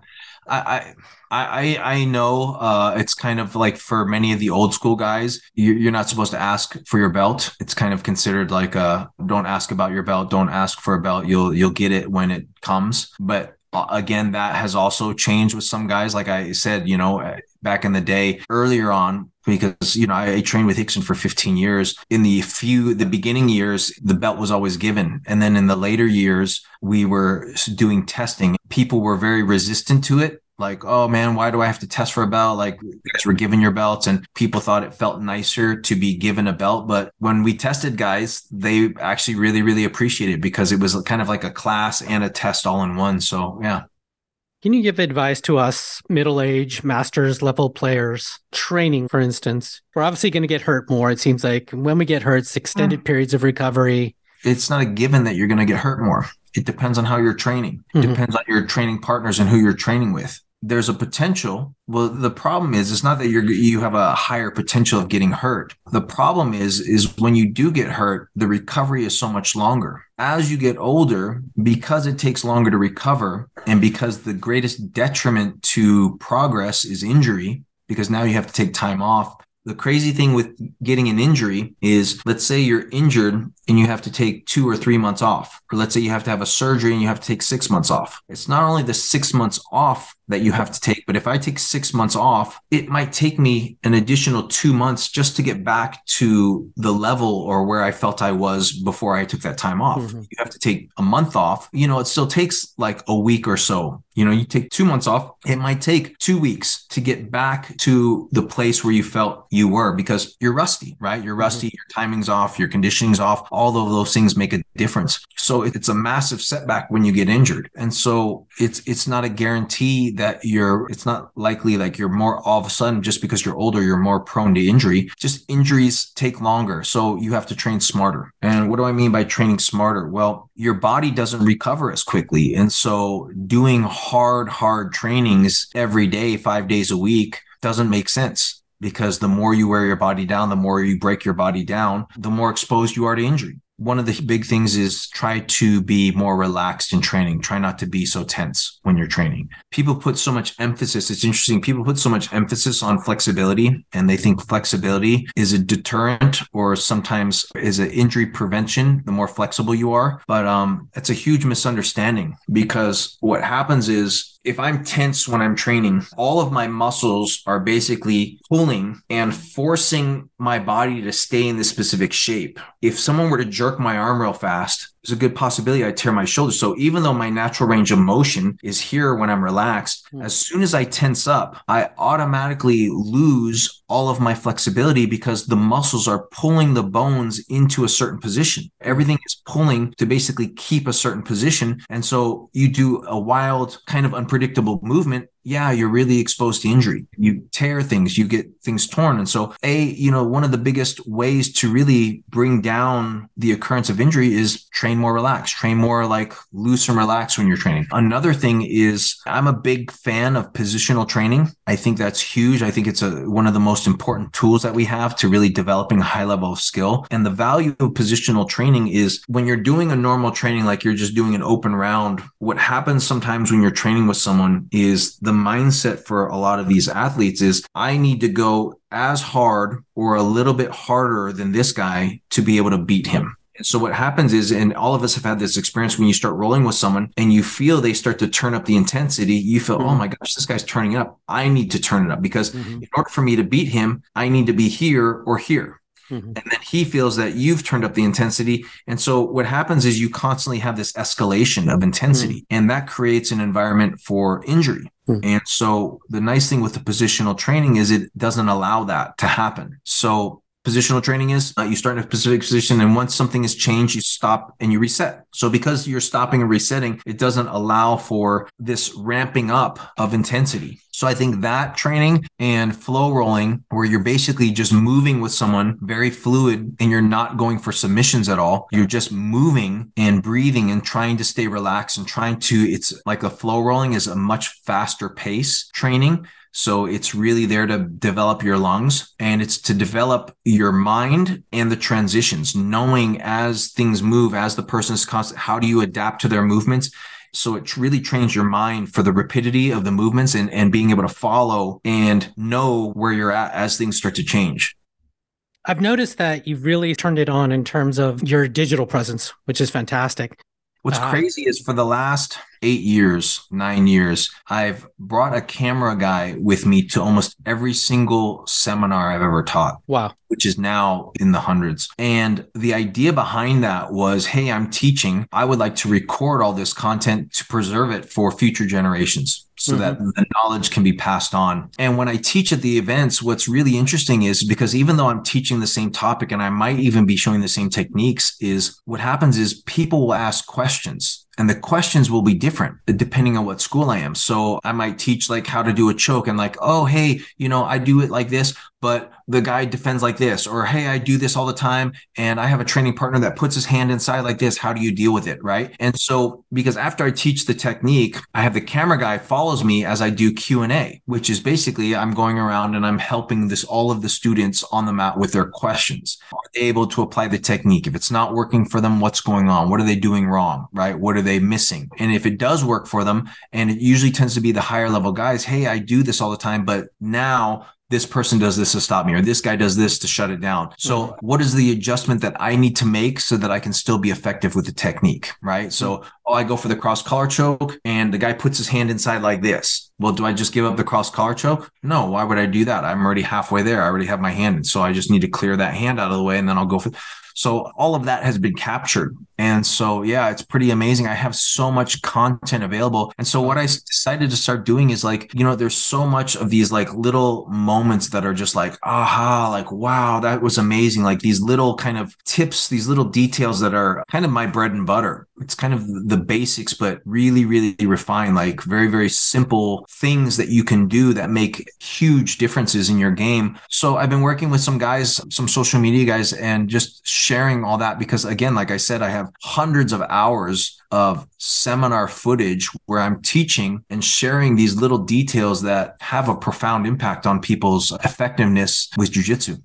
I, I, I know uh, it's kind of like for many of the old school guys, you're not supposed to ask for your belt. It's kind of considered like a don't ask about your belt, don't ask for a belt. You'll you'll get it when it comes. But again, that has also changed with some guys. Like I said, you know, uh, back in the day, earlier on, because you know I, trained with Rickson for 15 years. In the few the beginning years, the belt was always given, and then in the later years, we were doing testing. People were very resistant to it like, oh man, why do I have to test for a belt? Like, you guys were given your belts, and people thought it felt nicer to be given a belt. But when we tested guys, they actually really, really appreciated it because it was kind of like a class and a test all in one. So, yeah. Can you give advice to us middle age masters level players training, for instance? We're obviously going to get hurt more. It seems like when we get hurt, it's extended mm. periods of recovery. It's not a given that you're going to get hurt more. It depends on how you're training. It mm-hmm. depends on your training partners and who you're training with there's a potential. Well, the problem is it's not that you're you have a higher potential of getting hurt. The problem is is when you do get hurt, the recovery is so much longer. As you get older, because it takes longer to recover and because the greatest detriment to progress is injury, because now you have to take time off. The crazy thing with getting an injury is let's say you're injured and you have to take two or three months off, or let's say you have to have a surgery and you have to take six months off. It's not only the six months off that you have to take. But if I take six months off, it might take me an additional two months just to get back to the level or where I felt I was before I took that time off. Mm-hmm. You have to take a month off. You know, it still takes like a week or so. You know, you take two months off, it might take two weeks to get back to the place where you felt you were because you're rusty, right? You're rusty, mm-hmm. your timing's off, your conditioning's off. All of those things make a difference. So it's a massive setback when you get injured. And so it's it's not a guarantee that you're it's not likely like you're more all of a sudden just because you're older you're more prone to injury. Just injuries take longer. So you have to train smarter. And what do i mean by training smarter? Well your body doesn't recover as quickly. And so doing hard hard trainings every day 5 days a week doesn't make sense because the more you wear your body down the more you break your body down the more exposed you are to injury one of the big things is try to be more relaxed in training. Try not to be so tense when you're training. People put so much emphasis. It's interesting. People put so much emphasis on flexibility and they think flexibility is a deterrent or sometimes is an injury prevention the more flexible you are. But um, it's a huge misunderstanding because what happens is if I'm tense when I'm training, all of my muscles are basically pulling and forcing my body to stay in this specific shape. If someone were to jerk my arm real fast, there's a good possibility I tear my shoulder. So even though my natural range of motion is here when I'm relaxed, mm. as soon as I tense up, I automatically lose all of my flexibility because the muscles are pulling the bones into a certain position. Everything is pulling to basically keep a certain position. And so you do a wild kind of unpredictable movement yeah, you're really exposed to injury. You tear things, you get things torn. And so, A, you know, one of the biggest ways to really bring down the occurrence of injury is train more relaxed, train more like loose and relaxed when you're training. Another thing is I'm a big fan of positional training. I think that's huge. I think it's a, one of the most important tools that we have to really developing a high level of skill. And the value of positional training is when you're doing a normal training, like you're just doing an open round, what happens sometimes when you're training with someone is the mindset for a lot of these athletes is I need to go as hard or a little bit harder than this guy to be able to beat him. And so what happens is, and all of us have had this experience when you start rolling with someone and you feel they start to turn up the intensity, you feel, oh mm-hmm. oh my gosh, this guy's turning up. I need to turn it up because mm-hmm. in order for me to beat him, I need to be here or here. Mm-hmm. And then he feels that you've turned up the intensity. And so what happens is you constantly have this escalation of intensity, mm-hmm. and that creates an environment for injury. Mm-hmm. And so the nice thing with the positional training is it doesn't allow that to happen. So positional training is uh, you start in a specific position and once something is changed you stop and you reset so because you're stopping and resetting it doesn't allow for this ramping up of intensity so i think that training and flow rolling where you're basically just moving with someone very fluid and you're not going for submissions at all you're just moving and breathing and trying to stay relaxed and trying to it's like a flow rolling is a much faster pace training so it's really there to develop your lungs and it's to develop your mind and the transitions, knowing as things move, as the person is constant, how do you adapt to their movements? So it really trains your mind for the rapidity of the movements and, and being able to follow and know where you're at as things start to change. I've noticed that you've really turned it on in terms of your digital presence, which is fantastic. What's uh, crazy is for the last eight years, nine years, I've brought a camera guy with me to almost every single seminar I've ever taught. Wow. Which is now in the hundreds. And the idea behind that was hey, I'm teaching. I would like to record all this content to preserve it for future generations so mm-hmm. that the knowledge can be passed on. And when I teach at the events, what's really interesting is because even though I'm teaching the same topic and I might even be showing the same techniques, is what happens is people will ask questions and the questions will be different depending on what school I am. So I might teach like how to do a choke and like, oh, hey, you know, I do it like this, but the guy defends like this, or hey, I do this all the time, and I have a training partner that puts his hand inside like this. How do you deal with it, right? And so, because after I teach the technique, I have the camera guy follows me as I do Q and A, which is basically I'm going around and I'm helping this all of the students on the mat with their questions. Are they able to apply the technique? If it's not working for them, what's going on? What are they doing wrong, right? What are they missing? And if it does work for them, and it usually tends to be the higher level guys, hey, I do this all the time, but now this person does this to stop me or this guy does this to shut it down. So mm-hmm. what is the adjustment that I need to make so that I can still be effective with the technique, right? So, mm-hmm. oh, I go for the cross collar choke and the guy puts his hand inside like this. Well, do I just give up the cross collar choke? No, why would I do that? I'm already halfway there. I already have my hand. And so I just need to clear that hand out of the way and then I'll go for so all of that has been captured. And so, yeah, it's pretty amazing. I have so much content available. And so what I decided to start doing is like, you know, there's so much of these like little moments that are just like, aha, like, wow, that was amazing. Like these little kind of tips, these little details that are kind of my bread and butter. It's kind of the basics, but really, really refined, like very, very simple things that you can do that make huge differences in your game. So I've been working with some guys, some social media guys, and just sharing all that because again, like I said, I have hundreds of hours of seminar footage where I'm teaching and sharing these little details that have a profound impact on people's effectiveness with jujitsu.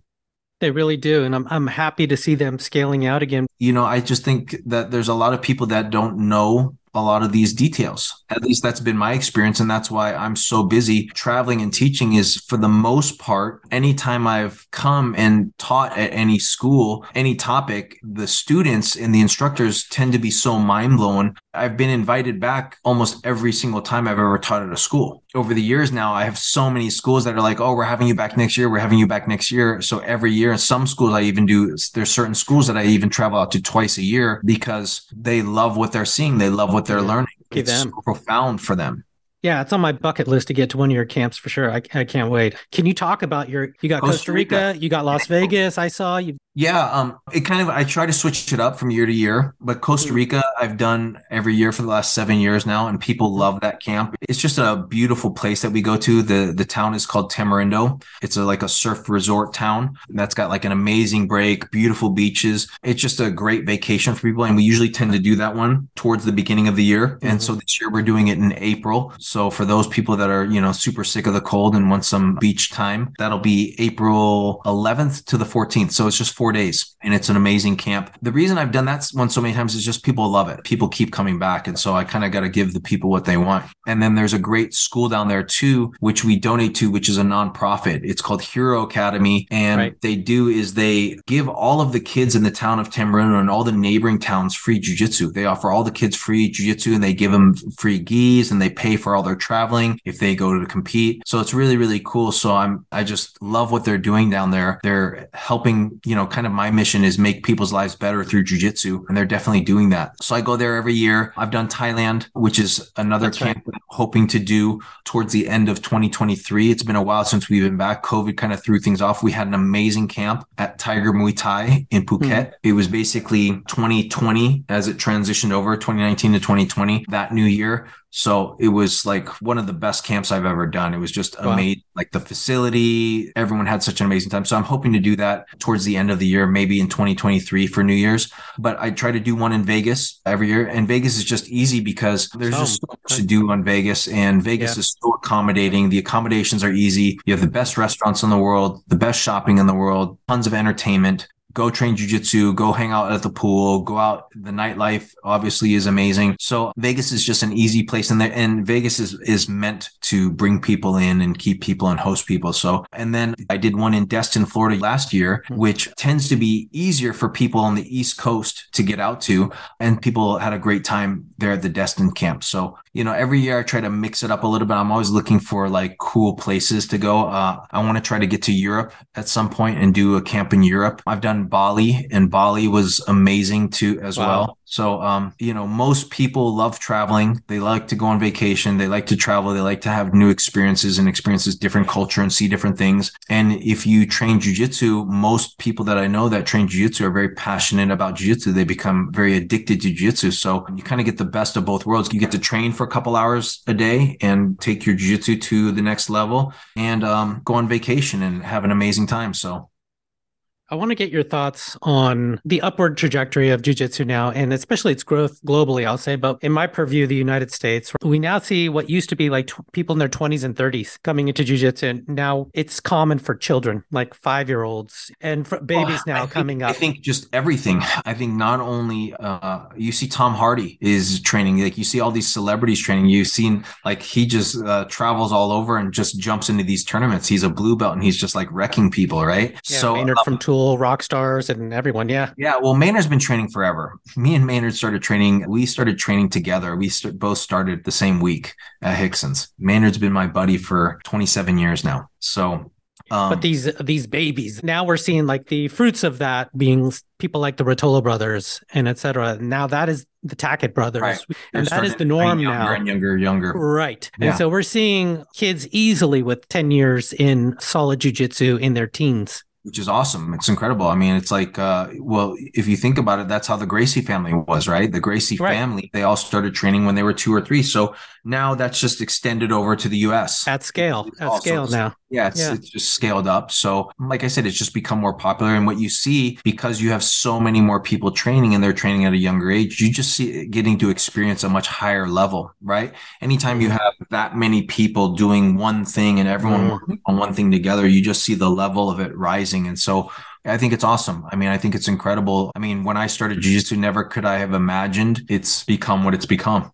They really do. And I'm, I'm happy to see them scaling out again. You know, I just think that there's a lot of people that don't know a lot of these details. At least that's been my experience. And that's why I'm so busy traveling and teaching is for the most part, anytime I've come and taught at any school, any topic, the students and the instructors tend to be so mind blown. I've been invited back almost every single time I've ever taught at a school. Over the years now, I have so many schools that are like, oh, we're having you back next year. We're having you back next year. So every year, some schools I even do, there's certain schools that I even travel out to twice a year because they love what they're seeing. They love what they're learning. It's them. so profound for them. Yeah, it's on my bucket list to get to one of your camps for sure. I, I can't wait. Can you talk about your? You got Costa, Costa Rica, Rica, you got Las Vegas. I saw you. Yeah, um, it kind of I try to switch it up from year to year, but Costa mm. Rica I've done every year for the last seven years now, and people love that camp. It's just a beautiful place that we go to. the The town is called Tamarindo. It's a, like a surf resort town that's got like an amazing break, beautiful beaches. It's just a great vacation for people, and we usually tend to do that one towards the beginning of the year. Mm-hmm. And so this year we're doing it in April. So for those people that are you know super sick of the cold and want some beach time, that'll be April 11th to the 14th. So it's just four days and it's an amazing camp. The reason I've done that one so many times is just people love it. People keep coming back. And so I kind of got to give the people what they want. And then there's a great school down there too, which we donate to, which is a nonprofit. It's called Hero Academy. And right. they do is they give all of the kids in the town of Tamarindo and all the neighboring towns free jujitsu. They offer all the kids free jujitsu and they give them free gis and they pay for all their traveling if they go to compete. So it's really, really cool. So I'm, I just love what they're doing down there. They're helping, you know, kind of my mission is make people's lives better through jujitsu, and they're definitely doing that. So I go there every year. I've done Thailand, which is another That's camp right. Hoping to do towards the end of 2023. It's been a while since we've been back. COVID kind of threw things off. We had an amazing camp at Tiger Muay Thai in Phuket. Mm. It was basically 2020 as it transitioned over 2019 to 2020 that new year. So it was like one of the best camps I've ever done. It was just wow. amazing. Like the facility, everyone had such an amazing time. So I'm hoping to do that towards the end of the year, maybe in 2023 for New Year's. But I try to do one in Vegas every year. And Vegas is just easy because there's oh, just so much to do on Vegas. And Vegas yeah. is so accommodating. The accommodations are easy. You have the best restaurants in the world, the best shopping in the world, tons of entertainment go train jujitsu, go hang out at the pool, go out. The nightlife obviously is amazing. So Vegas is just an easy place, and there, and Vegas is is meant to bring people in and keep people and host people. So, and then I did one in Destin, Florida last year, hmm. which tends to be easier for people on the East Coast to get out to, and people had a great time there at the Destin camp. So you know, every year I try to mix it up a little bit. I'm always looking for like cool places to go. Uh, I want to try to get to Europe at some point and do a camp in Europe. I've done Bali and Bali was amazing too as wow. well. So, um, you know, most people love traveling. They like to go on vacation. They like to travel. They like to have new experiences and experiences different culture and see different things. And if you train jujitsu, most people that I know that train jujitsu are very passionate about jujitsu. They become very addicted to jujitsu. So you kind of get the best of both worlds. You get to train for a couple hours a day and take your jujitsu to the next level and um, go on vacation and have an amazing time. So I want to get your thoughts on the upward trajectory of jujitsu now, and especially its growth globally, I'll say. But in my purview, the United States, we now see what used to be like t- people in their 20s and 30s coming into jujitsu. And now it's common for children, like five year olds and babies well, now think, coming up. I think just everything. I think not only uh, you see Tom Hardy is training, like you see all these celebrities training. You've seen like he just uh, travels all over and just jumps into these tournaments. He's a blue belt and he's just like wrecking people, right? Yeah, so Maynard um, from Tool rock stars and everyone. Yeah. Yeah. Well, Maynard's been training forever. Me and Maynard started training. We started training together. We st- both started the same week at Rickson's. Maynard's been my buddy for 27 years now. So um, but these these babies now we're seeing like the fruits of that being people like the Ruotolo brothers and etc. Now that is the Tackett brothers, right. and that is the norm now. And younger, younger, right? Yeah. And so we're seeing kids easily with ten years in solid jujitsu in their teens which is awesome. It's incredible. I mean, it's like, uh, well, if you think about it, that's how the Gracie family was, right? The Gracie right. family, they all started training when they were two or three. So now that's just extended over to the US at scale, at scale now. Yeah it's, yeah. it's just scaled up. So, like I said, it's just become more popular. And what you see, because you have so many more people training and they're training at a younger age, you just see getting to experience a much higher level, right? Anytime you mm-hmm. have that many people doing one thing and everyone mm-hmm. working on one thing together, you just see the level of it rising. And so, I think it's awesome. I mean, I think it's incredible. I mean, when I started jiu-jitsu, never could I have imagined it's become what it's become.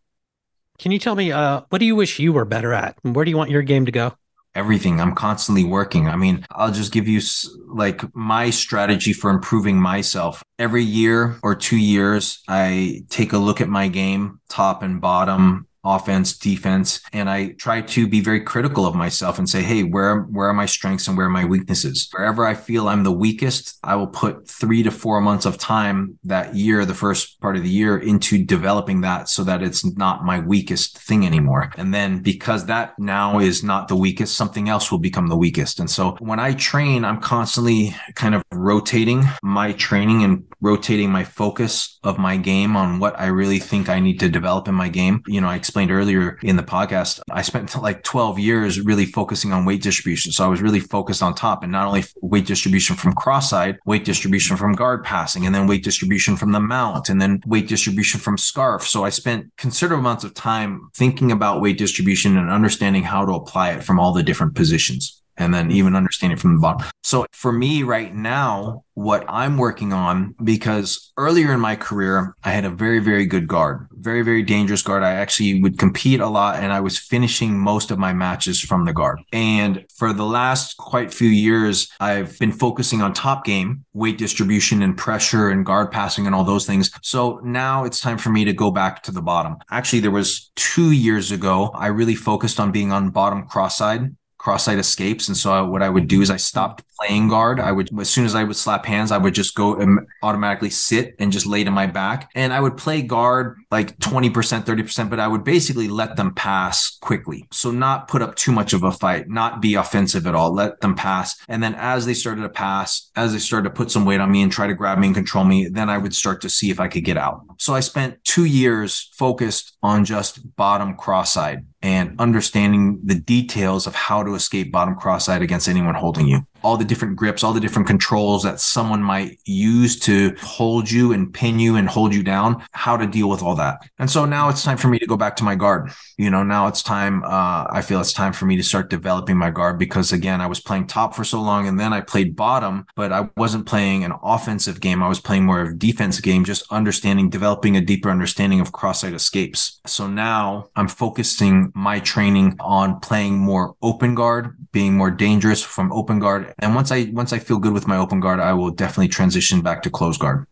Can you tell me uh, what do you wish you were better at? Where do you want your game to go? Everything. I'm constantly working. I mean, I'll just give you like my strategy for improving myself. Every year or two years, I take a look at my game, top and bottom, offense, defense, and I try to be very critical of myself and say, "Hey, where where are my strengths and where are my weaknesses?" Wherever I feel I'm the weakest, I will put 3 to 4 months of time that year, the first part of the year into developing that so that it's not my weakest thing anymore. And then because that now is not the weakest, something else will become the weakest. And so when I train, I'm constantly kind of rotating my training and rotating my focus of my game on what I really think I need to develop in my game. You know, I explained earlier in the podcast, I spent like 12 years really focusing on weight distribution. So I was really focused on top and not only weight distribution from cross side, weight distribution from guard passing, and then weight distribution from the mount, and then weight distribution from scarf. So I spent considerable amounts of time thinking about weight distribution and understanding how to apply it from all the different positions and then even understand it from the bottom. So for me right now, what I'm working on, because earlier in my career, I had a very, very good guard, very, very dangerous guard. I actually would compete a lot and I was finishing most of my matches from the guard. And for the last quite few years, I've been focusing on top game, weight distribution and pressure and guard passing and all those things. So now it's time for me to go back to the bottom. Actually, there was two years ago, I really focused on being on bottom cross side cross side escapes. And so I, what I would do is I stopped playing guard. I would, as soon as I would slap hands, I would just go and automatically sit and just lay to my back. And I would play guard like 20%, 30%, but I would basically let them pass quickly. So not put up too much of a fight, not be offensive at all, let them pass. And then as they started to pass, as they started to put some weight on me and try to grab me and control me, then I would start to see if I could get out. So I spent two years focused on just bottom cross side and understanding the details of how to escape bottom cross side against anyone holding you all the different grips, all the different controls that someone might use to hold you and pin you and hold you down, how to deal with all that. And so now it's time for me to go back to my guard. You know, now it's time, uh, I feel it's time for me to start developing my guard because again, I was playing top for so long and then I played bottom, but I wasn't playing an offensive game. I was playing more of a defensive game, just understanding, developing a deeper understanding of cross-side escapes. So now I'm focusing my training on playing more open guard, being more dangerous from open guard and once I once I feel good with my open guard, I will definitely transition back to close guard.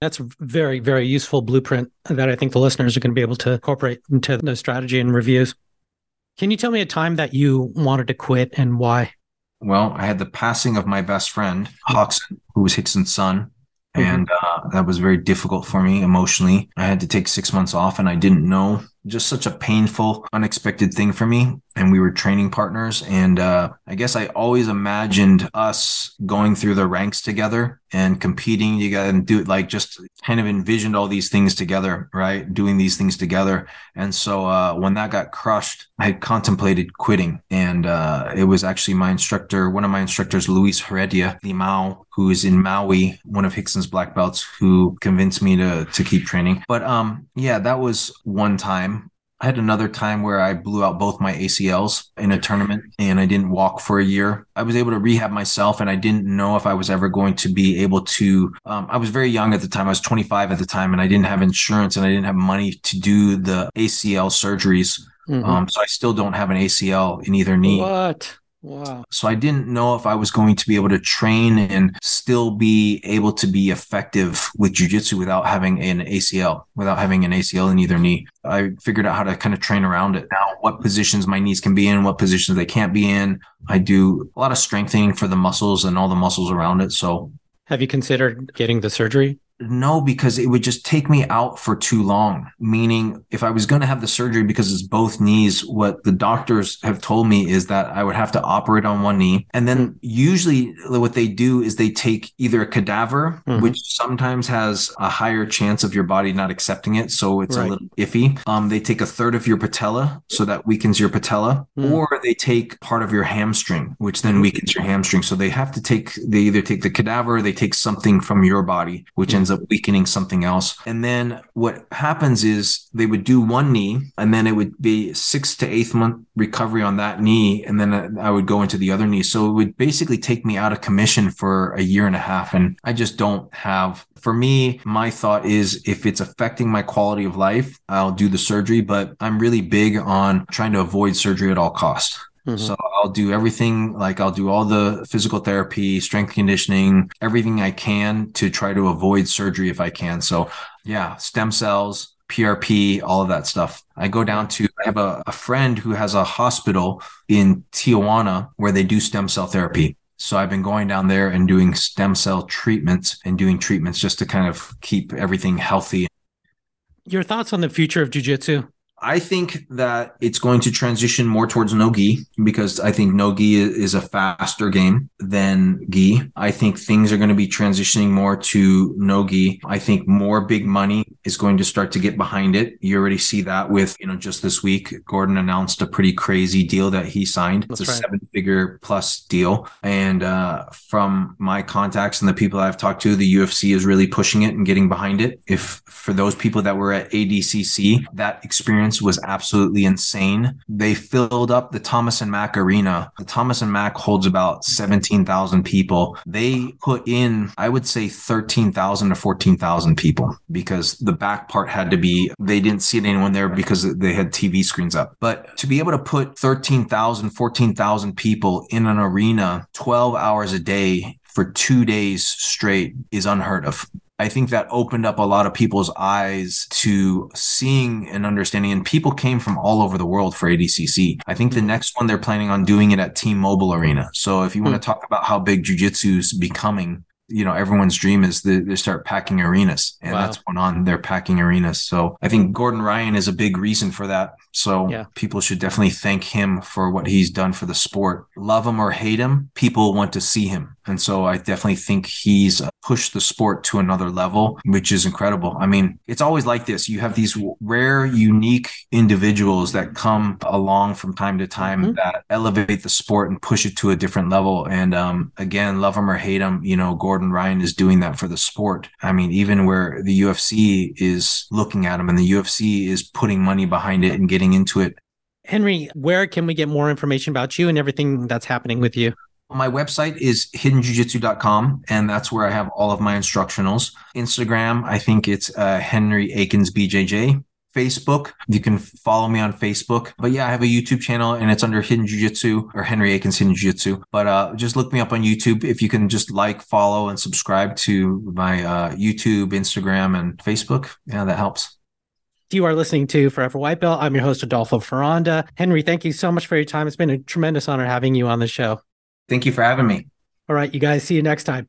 That's a very, very useful blueprint that I think the listeners are going to be able to incorporate into the strategy and reviews. Can you tell me a time that you wanted to quit and why? Well, I had the passing of my best friend, Rockson, who was Rickson's son. Mm-hmm. And uh, that was very difficult for me emotionally. I had to take six months off and I didn't know just such a painful, unexpected thing for me. And we were training partners. And uh, I guess I always imagined us going through the ranks together and competing together and do like just kind of envisioned all these things together, right? Doing these things together. And so uh, when that got crushed, I contemplated quitting. And uh, it was actually my instructor, one of my instructors, Luis Heredia Limao, who is in Maui, one of Rickson's black belts, who convinced me to to keep training. But um, yeah, that was one time I had another time where I blew out both my ACLs in a tournament and I didn't walk for a year. I was able to rehab myself and I didn't know if I was ever going to be able to. Um, I was very young at the time. I was 25 at the time and I didn't have insurance and I didn't have money to do the ACL surgeries. Mm-hmm. Um, so I still don't have an ACL in either knee. What? Wow. So I didn't know if I was going to be able to train and still be able to be effective with jujitsu without having an ACL, without having an ACL in either knee. I figured out how to kind of train around it. Now, what positions my knees can be in, what positions they can't be in. I do a lot of strengthening for the muscles and all the muscles around it. So have you considered getting the surgery? No, because it would just take me out for too long. Meaning, if I was going to have the surgery because it's both knees, what the doctors have told me is that I would have to operate on one knee. And then usually what they do is they take either a cadaver, mm-hmm. which sometimes has a higher chance of your body not accepting it. So it's right. a little iffy. Um, they take a third of your patella, so that weakens your patella, mm-hmm. or they take part of your hamstring, which then weakens your hamstring. So they have to take, they either take the cadaver, they take something from your body, which ends up weakening something else. And then what happens is they would do one knee and then it would be six to eighth month recovery on that knee. And then I would go into the other knee. So it would basically take me out of commission for a year and a half. And I just don't have for me, my thought is if it's affecting my quality of life, I'll do the surgery, but I'm really big on trying to avoid surgery at all costs. Mm-hmm. So I'll do everything like I'll do all the physical therapy, strength conditioning, everything I can to try to avoid surgery if I can. So yeah, stem cells, PRP, all of that stuff. I go down to, I have a, a friend who has a hospital in Tijuana where they do stem cell therapy. So I've been going down there and doing stem cell treatments and doing treatments just to kind of keep everything healthy. Your thoughts on the future of jujitsu? I think that it's going to transition more towards no gi because I think no gi is a faster game than gi. I think things are going to be transitioning more to no gi. I think more big money is going to start to get behind it. You already see that with, you know, just this week, Gordon announced a pretty crazy deal that he signed. That's it's a right. seven figure plus deal. And uh, from my contacts and the people I've talked to, the UFC is really pushing it and getting behind it. If for those people that were at ADCC, that experience was absolutely insane. They filled up the Thomas and Mack Arena. The Thomas and Mack holds about 17,000 people. They put in, I would say, 13,000 to 14,000 people because the back part had to be, they didn't see anyone there because they had TV screens up. But to be able to put 13,000, 14,000 people in an arena 12 hours a day for two days straight is unheard of. I think that opened up a lot of people's eyes to seeing and understanding. And people came from all over the world for ADCC. I think the hmm. next one they're planning on doing it at T-Mobile Arena. So if you want to hmm. talk about how big jujitsu is becoming, you know, everyone's dream is they, they start packing arenas, and wow. that's going on. They're packing arenas. So I think Gordon Ryan is a big reason for that. So yeah. people should definitely thank him for what he's done for the sport. Love him or hate him, people want to see him. And so I definitely think he's pushed the sport to another level, which is incredible. I mean, it's always like this. You have these rare, unique individuals that come along from time to time mm-hmm. that elevate the sport and push it to a different level. And um, again, love him or hate him, you know, Gordon Ryan is doing that for the sport. I mean, even where the UFC is looking at him and the UFC is putting money behind it and getting getting into it. Henry, where can we get more information about you and everything that's happening with you? My website is hiddenjujitsu.com, and that's where I have all of my instructionals. Instagram, I think it's uh, Henry Akins BJJ. Facebook, you can follow me on Facebook. But yeah, I have a YouTube channel and it's under Hidden Jiu Jitsu or Henry Akins Hidden Jiu Jitsu. But uh, just look me up on YouTube. If you can just like, follow, and subscribe to my uh, YouTube, Instagram, and Facebook, yeah, that helps. You are listening to Forever White Belt. I'm your host, Adolfo Ferranda. Henry, thank you so much for your time. It's been a tremendous honor having you on the show. Thank you for having me. All right, you guys, see you next time.